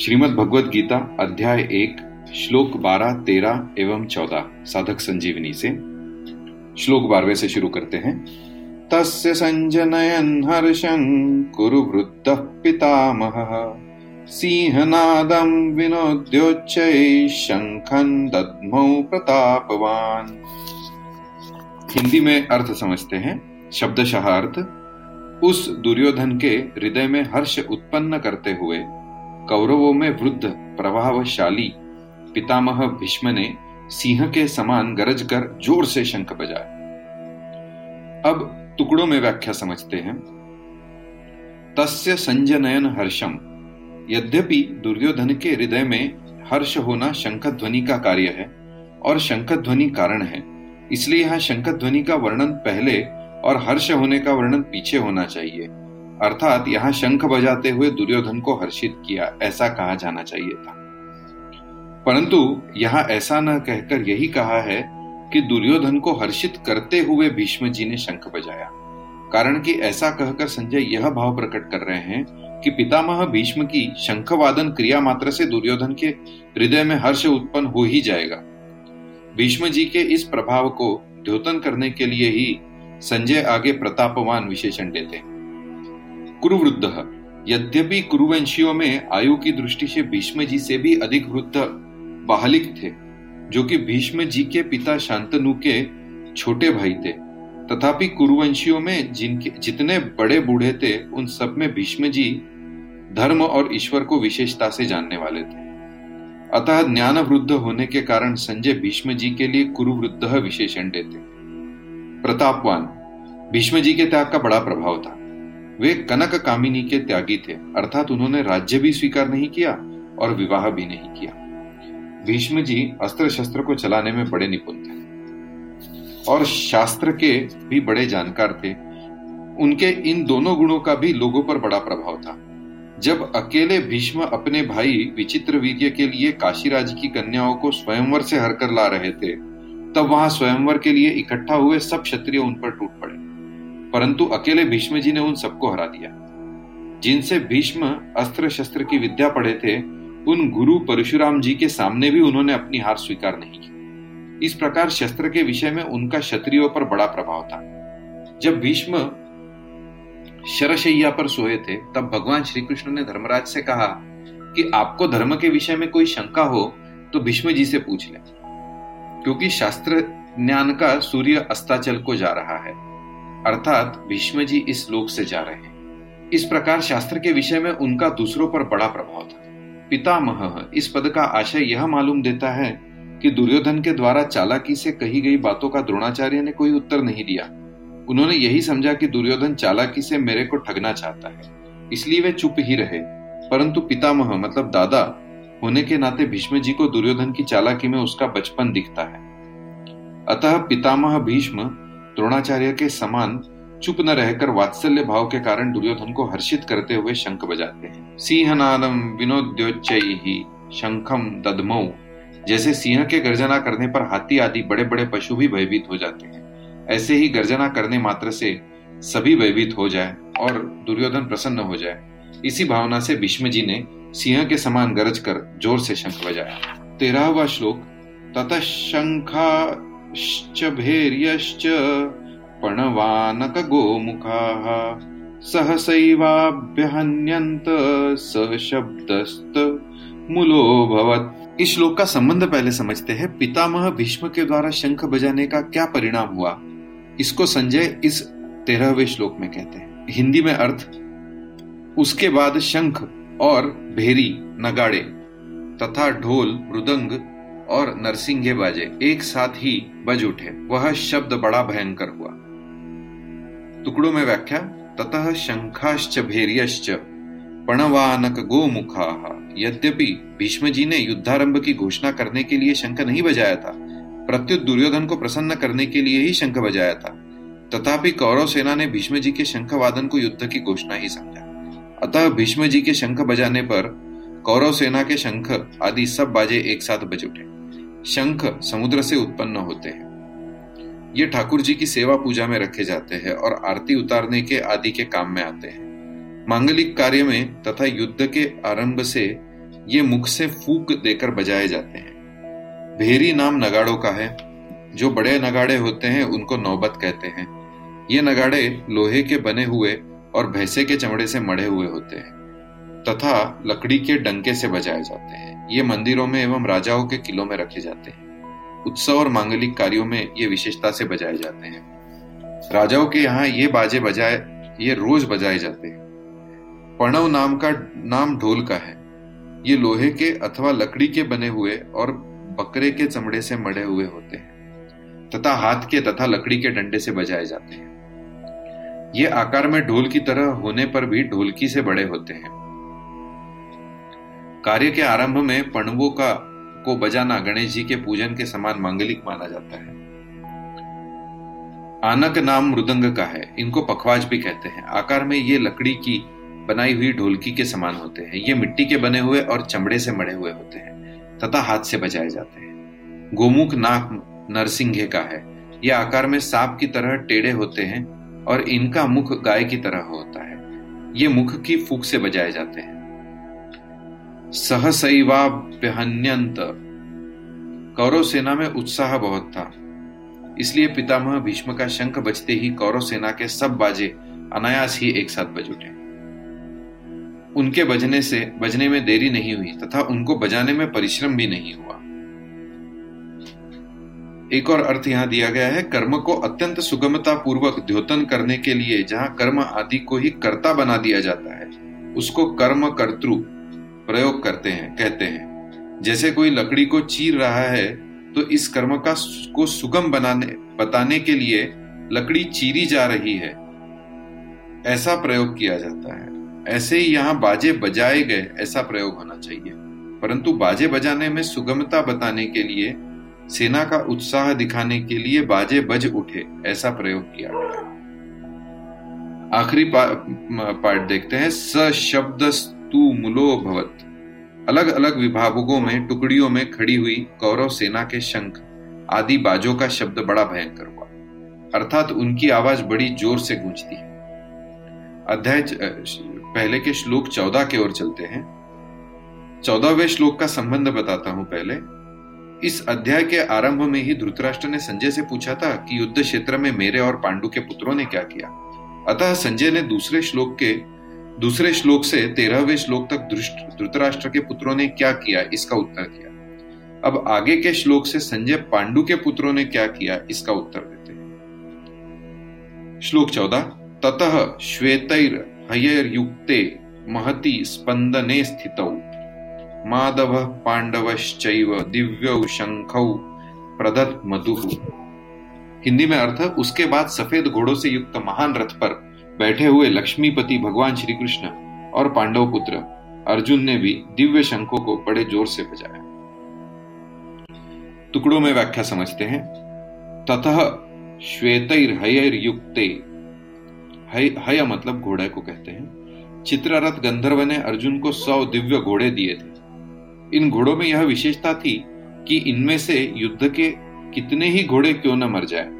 श्रीमद् भगवद गीता अध्याय एक, श्लोक बारह, तेरह एवं चौदह, साधक संजीवनी से। श्लोक बारहवें से शुरू करते हैं। तस्य संजनयन हर्षं कुरु वृद्ध पितामह। सिंहनादं विनोद्योच्चै शंखन दद्मौ प्रतापवान। हिंदी में अर्थ समझते हैं, शब्दशः अर्थ, उस दुर्योधन के हृदय में हर्ष उत्पन्न करते हुए कौरवों में वृद्ध, प्रभावशाली पितामह भीष्म ने सिंह के समान गरज कर ज़ोर से शंख बजाया अब टुकड़ों में व्याख्या समझते हैं। तस्य संजनयन हर्षम। यद्यपि दुर्योधन के हृदय में हर्ष होना शंख ध्वनि का कार्य है और शंख ध्वनि कारण है, इसलिए यहाँ शंख ध्वनि का वर्णन पहले और हर्ष होने का वर्णन पीछे होना चाहिए। अर्थात यहाँ शंख बजाते हुए दुर्योधन को हर्षित किया, ऐसा कहा जाना चाहिए था। परंतु यहाँ ऐसा न कहकर यही कहा है कि दुर्योधन को हर्षित करते हुए भीष्म जी ने शंख बजाया। कारण कि ऐसा कहकर संजय यह भाव प्रकट कर रहे हैं कि पितामह भीष्म की शंखवादन क्रिया मात्र से दुर्योधन के हृदय में हर्ष उत्पन्न हो ही जाएगा। भीष्म जी के इस प्रभाव को द्योतन करने के लिए ही संजय आगे प्रतापवान विशेषण देते हैं। कुरुवृद्ध। यद्यपि कुरुवंशियों में आयु की दृष्टि से भीष्म जी से भी अधिक वृद्ध बाहलिक थे, जो कि भीष्म जी के पिता शांतनु के छोटे भाई थे, तथापि कुरुवंशियों में जिनके, जितने बड़े बूढ़े थे, उन सब में भीष्म जी धर्म और ईश्वर को विशेषता से जानने वाले थे। अतः ज्ञान वृद्ध होने के कारण संजय भीष्म जी के लिए कुरुवृद्ध विशेषण देते। प्रतापवान, भीष्म जी के त्याग का बड़ा प्रभाव था। वे कनक कामिनी के त्यागी थे, अर्थात उन्होंने राज्य भी स्वीकार नहीं किया और विवाह भी नहीं किया। भीष्म जी अस्त्र शस्त्र को चलाने में बड़े निपुण थे और शास्त्र के भी बड़े जानकार थे। उनके इन दोनों गुणों का भी लोगों पर बड़ा प्रभाव था। जब अकेले भीष्म अपने भाई विचित्र वीर्य के लिए काशीराज की कन्याओं को स्वयंवर से हर कर ला रहे थे, तब वहाँ स्वयंवर के लिए इकट्ठा हुए सब क्षत्रिय उन पर टूट पड़े। परंतु अकेले भीष्म जी ने उन सबको हरा दिया। जिनसे भीष्म अस्त्र शस्त्र की विद्या पढ़े थे, उन गुरु परशुराम जी के सामने भी उन्होंने अपनी हार स्वीकार नहीं की। इस प्रकार शस्त्र के विषय में उनका क्षत्रियो पर बड़ा प्रभाव था। जब भीष्म शरशैया पर सोए थे, तब भगवान श्री कृष्ण ने धर्मराज से कहा कि आपको धर्म के विषय में कोई शंका हो तो भीष्म जी से पूछ ले। क्योंकि शास्त्र ज्ञान का सूर्य अस्ताचल को जा रहा है। अर्थात भीष्म जी इस लोक से जा रहे हैं। इस प्रकार शास्त्र के विषय में उनका दूसरों पर बड़ा प्रभाव था। पितामह, इस पद का आशय यह मालूम देता है कि दुर्योधन के द्वारा चालाकी से कही गई बातों का द्रोणाचार्य ने कोई उत्तर नहीं दिया। उन्होंने यही समझा कि दुर्योधन चालाकी से मेरे को ठगना चाहता है, इसलिए वे चुप ही रहे। परंतु पितामह मतलब दादा, होने के नाते भीष्म जी को दुर्योधन की चालाकी में उसका बचपन दिखता है। अतः पितामह भीष्म द्रोणाचार्य के समान चुप न रहकर वात्सल्य भाव के कारण दुर्योधन को हर्षित करते हुए शंख बजाते हैं। सिंहनादम विनोद्योच्चयी शंखम ददमऊ जैसे सिंह के गर्जना करने पर हाथी आदि बड़े बड़े पशु भी भयभीत हो जाते हैं। ऐसे ही गर्जना करने मात्र से सभी भयभीत हो जाए और दुर्योधन प्रसन्न हो जाए। इसी भावना से भीष्म जी ने सिंह के समान गरज कर ज़ोर से शंख बजाया। तेरहवा श्लोक, ततः शंखा भैर्यश्च पणवानकगोमुखाः। सहसैवाभ्यहन्यन्त मुलो भवत। इस श्लोक का संबंध पहले समझते हैं। पितामह भीष्म के द्वारा शंख बजाने का क्या परिणाम हुआ? इसको संजय इस तेरहवें श्लोक में कहते हैं। हिंदी में अर्थ, उसके बाद शंख और भेरी, नगाड़े तथा ढोल, मृदंग और नरसिंगे बाजे एक साथ ही बज उठे। वह शब्द बड़ा भयंकर हुआ। टुकड़ों में व्याख्या, ततः शंखाश्च भैर्यश्च पणवानक गोमुखा। यद्यपि भीष्म जी ने युद्धारंभ की घोषणा करने के लिए शंख नहीं बजाया था, प्रत्युत दुर्योधन को प्रसन्न करने के लिए ही शंख बजाया था। तथापि कौरव सेना ने भीष्म जी के शंख वादन को युद्ध की घोषणा ही समझा। अतः भीष्म जी के शंख बजाने पर कौरव सेना के शंख आदि सब बाजे एक साथ बज उठे। शंख समुद्र से उत्पन्न होते हैं। ये ठाकुर जी की सेवा पूजा में रखे जाते हैं और आरती उतारने के आदि के काम में आते हैं। मांगलिक कार्य में तथा युद्ध के आरंभ से ये मुख से फूक देकर बजाए जाते हैं। भेरी नाम नगाड़ों का है। जो बड़े नगाड़े होते हैं, उनको नौबत कहते हैं। ये नगाड़े लोहे के बने हुए और भैंसे के चमड़े से मढ़े हुए होते हैं। तथा लकड़ी के डंके से बजाए जाते हैं। ये मंदिरों में एवं राजाओं के किलों में रखे जाते हैं। उत्सव और मांगलिक कार्यों में ये विशेषता से बजाए जाते हैं। राजाओं के यहाँ ये बाजे बजाए, ये रोज बजाए जाते हैं। प्रणव नाम का, नाम ढोल का है। ये लोहे के अथवा लकड़ी के बने हुए और बकरे के चमड़े से मढ़े हुए होते हैं। तथा हाथ के तथा लकड़ी के डंडे से बजाए जाते हैं। ये आकार में ढोल की तरह होने पर भी ढोलकी से बड़े होते हैं। कार्य के आरंभ में पणवों का, को बजाना गणेश जी के पूजन के समान मांगलिक माना जाता है। आनक नाम मृदंग का है। इनको पखवाज भी कहते हैं। आकार में ये लकड़ी की बनाई हुई ढोलकी के समान होते हैं। ये मिट्टी के बने हुए और चमड़े से मड़े हुए होते हैं, तथा हाथ से बजाए जाते हैं। गोमुख नाक नरसिंह का है। यह आकार में सांप की तरह टेढ़े होते हैं और इनका मुख गाय की तरह होता है। ये मुख की फूक से बजाए जाते हैं। सहसैवाभ्यहन्यंत कौरव सेना में उत्साह बहुत था। इसलिए पितामह भीष्म का शंख बजते ही कौरव सेना के सब बाजे अनायास ही एक साथ बज उठे। उनके बजने से, बजने में देरी नहीं हुई तथा उनको बजाने में परिश्रम भी नहीं हुआ। एक और अर्थ यहाँ दिया गया है, कर्म को अत्यंत सुगमता पूर्वक द्योतन करने के लिए जहाँ कर्म आदि को ही कर्ता बना दिया जाता है, उसको कर्म कर्तृ प्रयोग करते हैं, कहते हैं। जैसे कोई लकड़ी को चीर रहा है तो इस कर्म का को सुगम बनाने, बताने के लिए लकड़ी चीरी जा रही है। ऐसा प्रयोग किया जाता है। ऐसे ही यहाँ बाजे बजाए गए, ऐसा प्रयोग होना चाहिए। परंतु बाजे बजाने में सुगमता बताने के लिए, सेना का उत्साह दिखाने के लिए बाजे बज उठे, ऐसा प्रयोग किया गया। आखिरी पार्ट देखते हैं। स शब्द स्तु मुलो भवत अलग अलग विभागों में, टुकड़ियों में खड़ी हुई कौरव सेना के शंख, आदि बाजों का शब्द बड़ा भयंकर हुआ। अर्थात उनकी आवाज़ बड़ी ज़ोर से गूंजती है। अध्याय पहले के श्लोक चौदह की ओर चलते हैं। चौदहवें श्लोक का संबंध बताता हूँ पहले। इस अध्याय के आरंभ में ही धृतराष्ट्र ने संजय से पूछा था कि युद्ध क्षेत्र में मेरे और पांडु के पुत्रों ने क्या किया। अतः संजय ने दूसरे श्लोक के दूसरे श्लोक से तेरहवें श्लोक तक धृतराष्ट्र के पुत्रों ने क्या किया? इसका उत्तर किया। अब आगे के श्लोक से संजय पांडु के पुत्रों ने क्या किया? इसका उत्तर देते हैं। श्लोक चौदह, ततः श्वेतैर हयर्युक्ते महति स्पंदने स्थित। माधव पांडवश्चैव दिव्यौ शंखौ प्रदत्त मधु हिंदी में अर्थ, उसके बाद सफ़ेद घोड़ों से युक्त महान रथ पर बैठे हुए लक्ष्मीपति भगवान श्री कृष्ण और पांडव पुत्र अर्जुन ने भी दिव्य शंखों को बड़े ज़ोर से बजाया। टुकड़ों में व्याख्या समझते हैं। ततः श्वेतर हयर युक्ते हय हय मतलब घोड़े को कहते हैं। चित्ररथ गंधर्व ने अर्जुन को सौ दिव्य घोड़े दिए थे। इन घोड़ों में यह विशेषता थी कि इनमें से युद्ध के कितने ही घोड़े क्यों न मर जाए।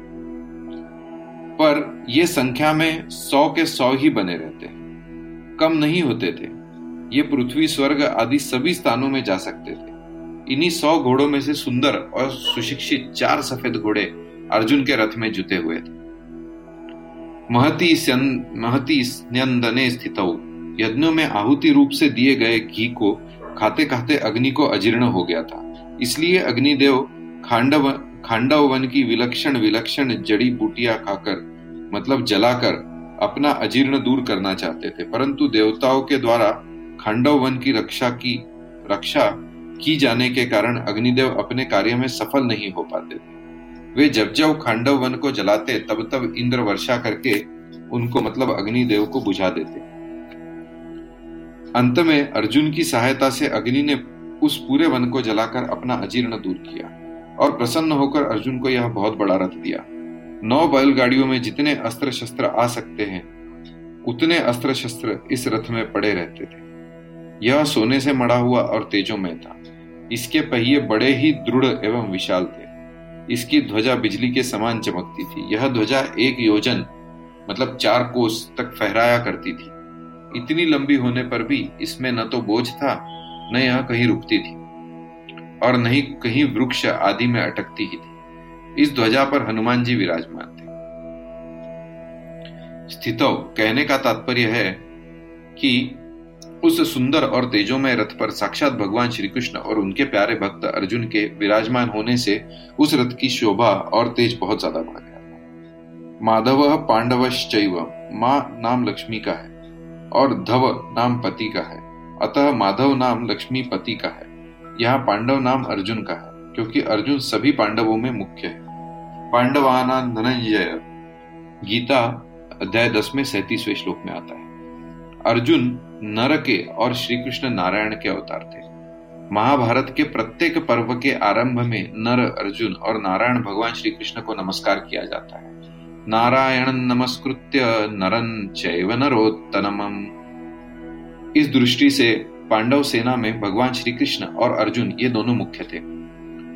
पर ये संख्या में सौ के सौ ही बने रहते कम नहीं होते थे। ये पृथ्वी, स्वर्ग आदि सभी स्थानों में जा सकते थे। इन्हीं सौ घोड़ों में से सुंदर और सुशिक्षित चार सफ़ेद घोड़े अर्जुन के रथ में जुटे हुए थे। महती महती स्नंदने स्थित। यज्ञों में आहुति रूप से दिए गए घी को खाते खाते अग्नि को अजीर्ण हो गया था। इसलिए अग्निदेव खांडव खांडव वन की विलक्षण विलक्षण जड़ी बूटियाँ खाकर मतलब जलाकर, अपना अजीर्ण दूर करना चाहते थे। परंतु देवताओं के द्वारा खांडव वन की रक्षा की रक्षा की जाने के कारण अग्निदेव अपने कार्य में सफल नहीं हो पाते थे। वे जब जब खांडव वन को जलाते, तब तब इंद्र वर्षा करके उनको मतलब अग्निदेव को बुझा देते। अंत में अर्जुन की सहायता से अग्नि ने उस पूरे वन को जलाकर अपना अजीर्ण दूर किया। और प्रसन्न होकर अर्जुन को यह बहुत बड़ा रथ दिया। नौ बैलगाड़ियों में जितने अस्त्र शस्त्र आ सकते हैं, उतने अस्त्र शस्त्र इस रथ में पड़े रहते थे। यह सोने से मड़ा हुआ और तेजोमय था। इसके पहिए बड़े ही दृढ़ एवं विशाल थे। इसकी ध्वजा बिजली के समान चमकती थी। यह ध्वजा एक योजन मतलब चार कोस तक फहराया करती थी। इतनी लंबी होने पर भी इसमें न तो बोझ था, न यह कहीं रुकती थी। और न ही कहीं वृक्ष आदि में अटकती ही थी। इस ध्वजा पर हनुमान जी विराजमान थे। स्थितो, कहने का तात्पर्य है कि उस सुंदर और तेजोमय रथ पर साक्षात भगवान श्री कृष्ण और उनके प्यारे भक्त अर्जुन के विराजमान होने से उस रथ की शोभा और तेज बहुत ज़्यादा बढ़ गया माधव पांडवश्चैव, माँ नाम लक्ष्मी का है और धव नाम पति का है। अतः माधव नाम लक्ष्मी पति का है। यहाँ पांडव नाम अर्जुन का है, क्योंकि अर्जुन सभी पांडवों में मुख्य है। पांडवाना धनंजय गीता अध्याय दस में सैतीसवें श्लोक में आता है। अर्जुन नर के और श्री कृष्ण नारायण के अवतार थे। महाभारत के प्रत्येक पर्व के आरंभ में नर अर्जुन और नारायण भगवान श्री कृष्ण को नमस्कार किया जाता है। नारायण नमस्कृत्य नरन चैव नरोत्तम इस दृष्टि से पांडव सेना में भगवान श्री कृष्ण और अर्जुन ये दोनों मुख्य थे।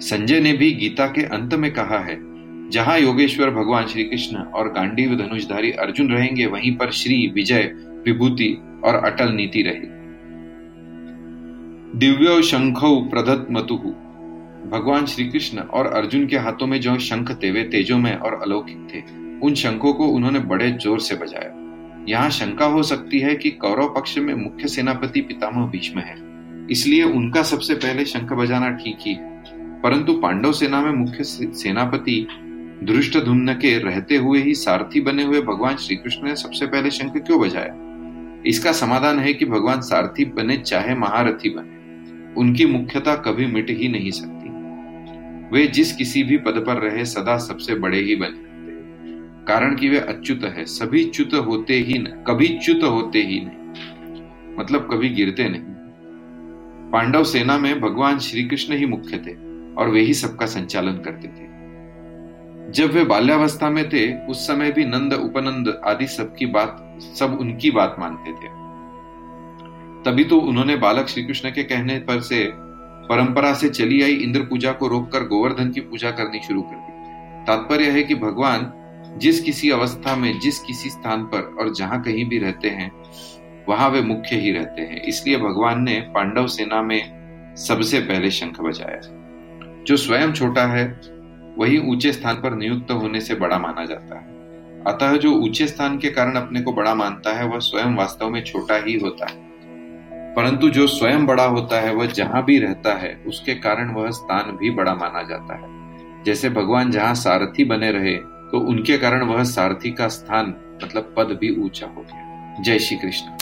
संजय ने भी गीता के अंत में कहा है, जहाँ योगेश्वर भगवान श्री कृष्ण और गांडीव धनुषधारी अर्जुन रहेंगे, वहीं पर श्री विजय, विभूति और अटल नीति रही। दिव्यो शंख प्रदत्त मतुहु भगवान श्री कृष्ण और अर्जुन के हाथों में जो शंख थे वे तेजोमय और अलौकिक थे, उन शंखों को उन्होंने बड़े ज़ोर से बजाया। यहाँ शंका हो सकती है कि कौरव पक्ष में मुख्य सेनापति पितामह भीष्म है। इसलिए उनका सबसे पहले शंख बजाना ठीक ही है परंतु पांडव सेना में मुख्य सेनापति धृष्ट के रहते हुए ही सारथी बने हुए भगवान श्री कृष्ण ने सबसे पहले शंख क्यों बजाया? इसका समाधान है कि भगवान सारथी बने चाहे महारथी बने, उनकी मुख्यता कभी मिट ही नहीं सकती। वे जिस किसी भी पद पर रहे, सदा सबसे बड़े ही बने। कारण कि वे अच्युत है। सभी च्युत होते ही न, कभी च्युत होते ही नहीं। मतलब कभी गिरते नहीं। पांडव सेना में भगवान श्री कृष्ण ही मुख्य थे और वे ही सबका संचालन करते थे। जब वे बाल्यावस्था में थे, उस समय भी नंद, उपनंद आदि सबकी बात, सब उनकी बात मानते थे। तभी तो उन्होंने बालक श्री कृष्ण के कहने पर से, परंपरा से चली आई इंद्र पूजा को रोककर गोवर्धन की पूजा करनी शुरू कर दी। तात्पर्य है कि भगवान जिस किसी अवस्था में, जिस किसी स्थान पर और जहाँ कहीं भी रहते हैं, वहाँ वे मुख्य ही रहते हैं। इसलिए भगवान ने पांडव सेना में सबसे पहले शंख बजाया। जो स्वयं छोटा है, वही ऊँचे स्थान पर नियुक्त होने से बड़ा माना जाता है। अतः जो ऊँचे स्थान के कारण अपने को बड़ा मानता है, वह स्वयं वास्तव में छोटा ही होता है। परंतु जो स्वयं बड़ा होता है, वह जहाँ भी रहता है, उसके कारण वह स्थान भी बड़ा माना जाता है। जैसे भगवान जहाँ सारथी बने रहे तो उनके कारण वह सारथी का स्थान मतलब पद भी ऊँचा हो गया। जय श्री कृष्ण।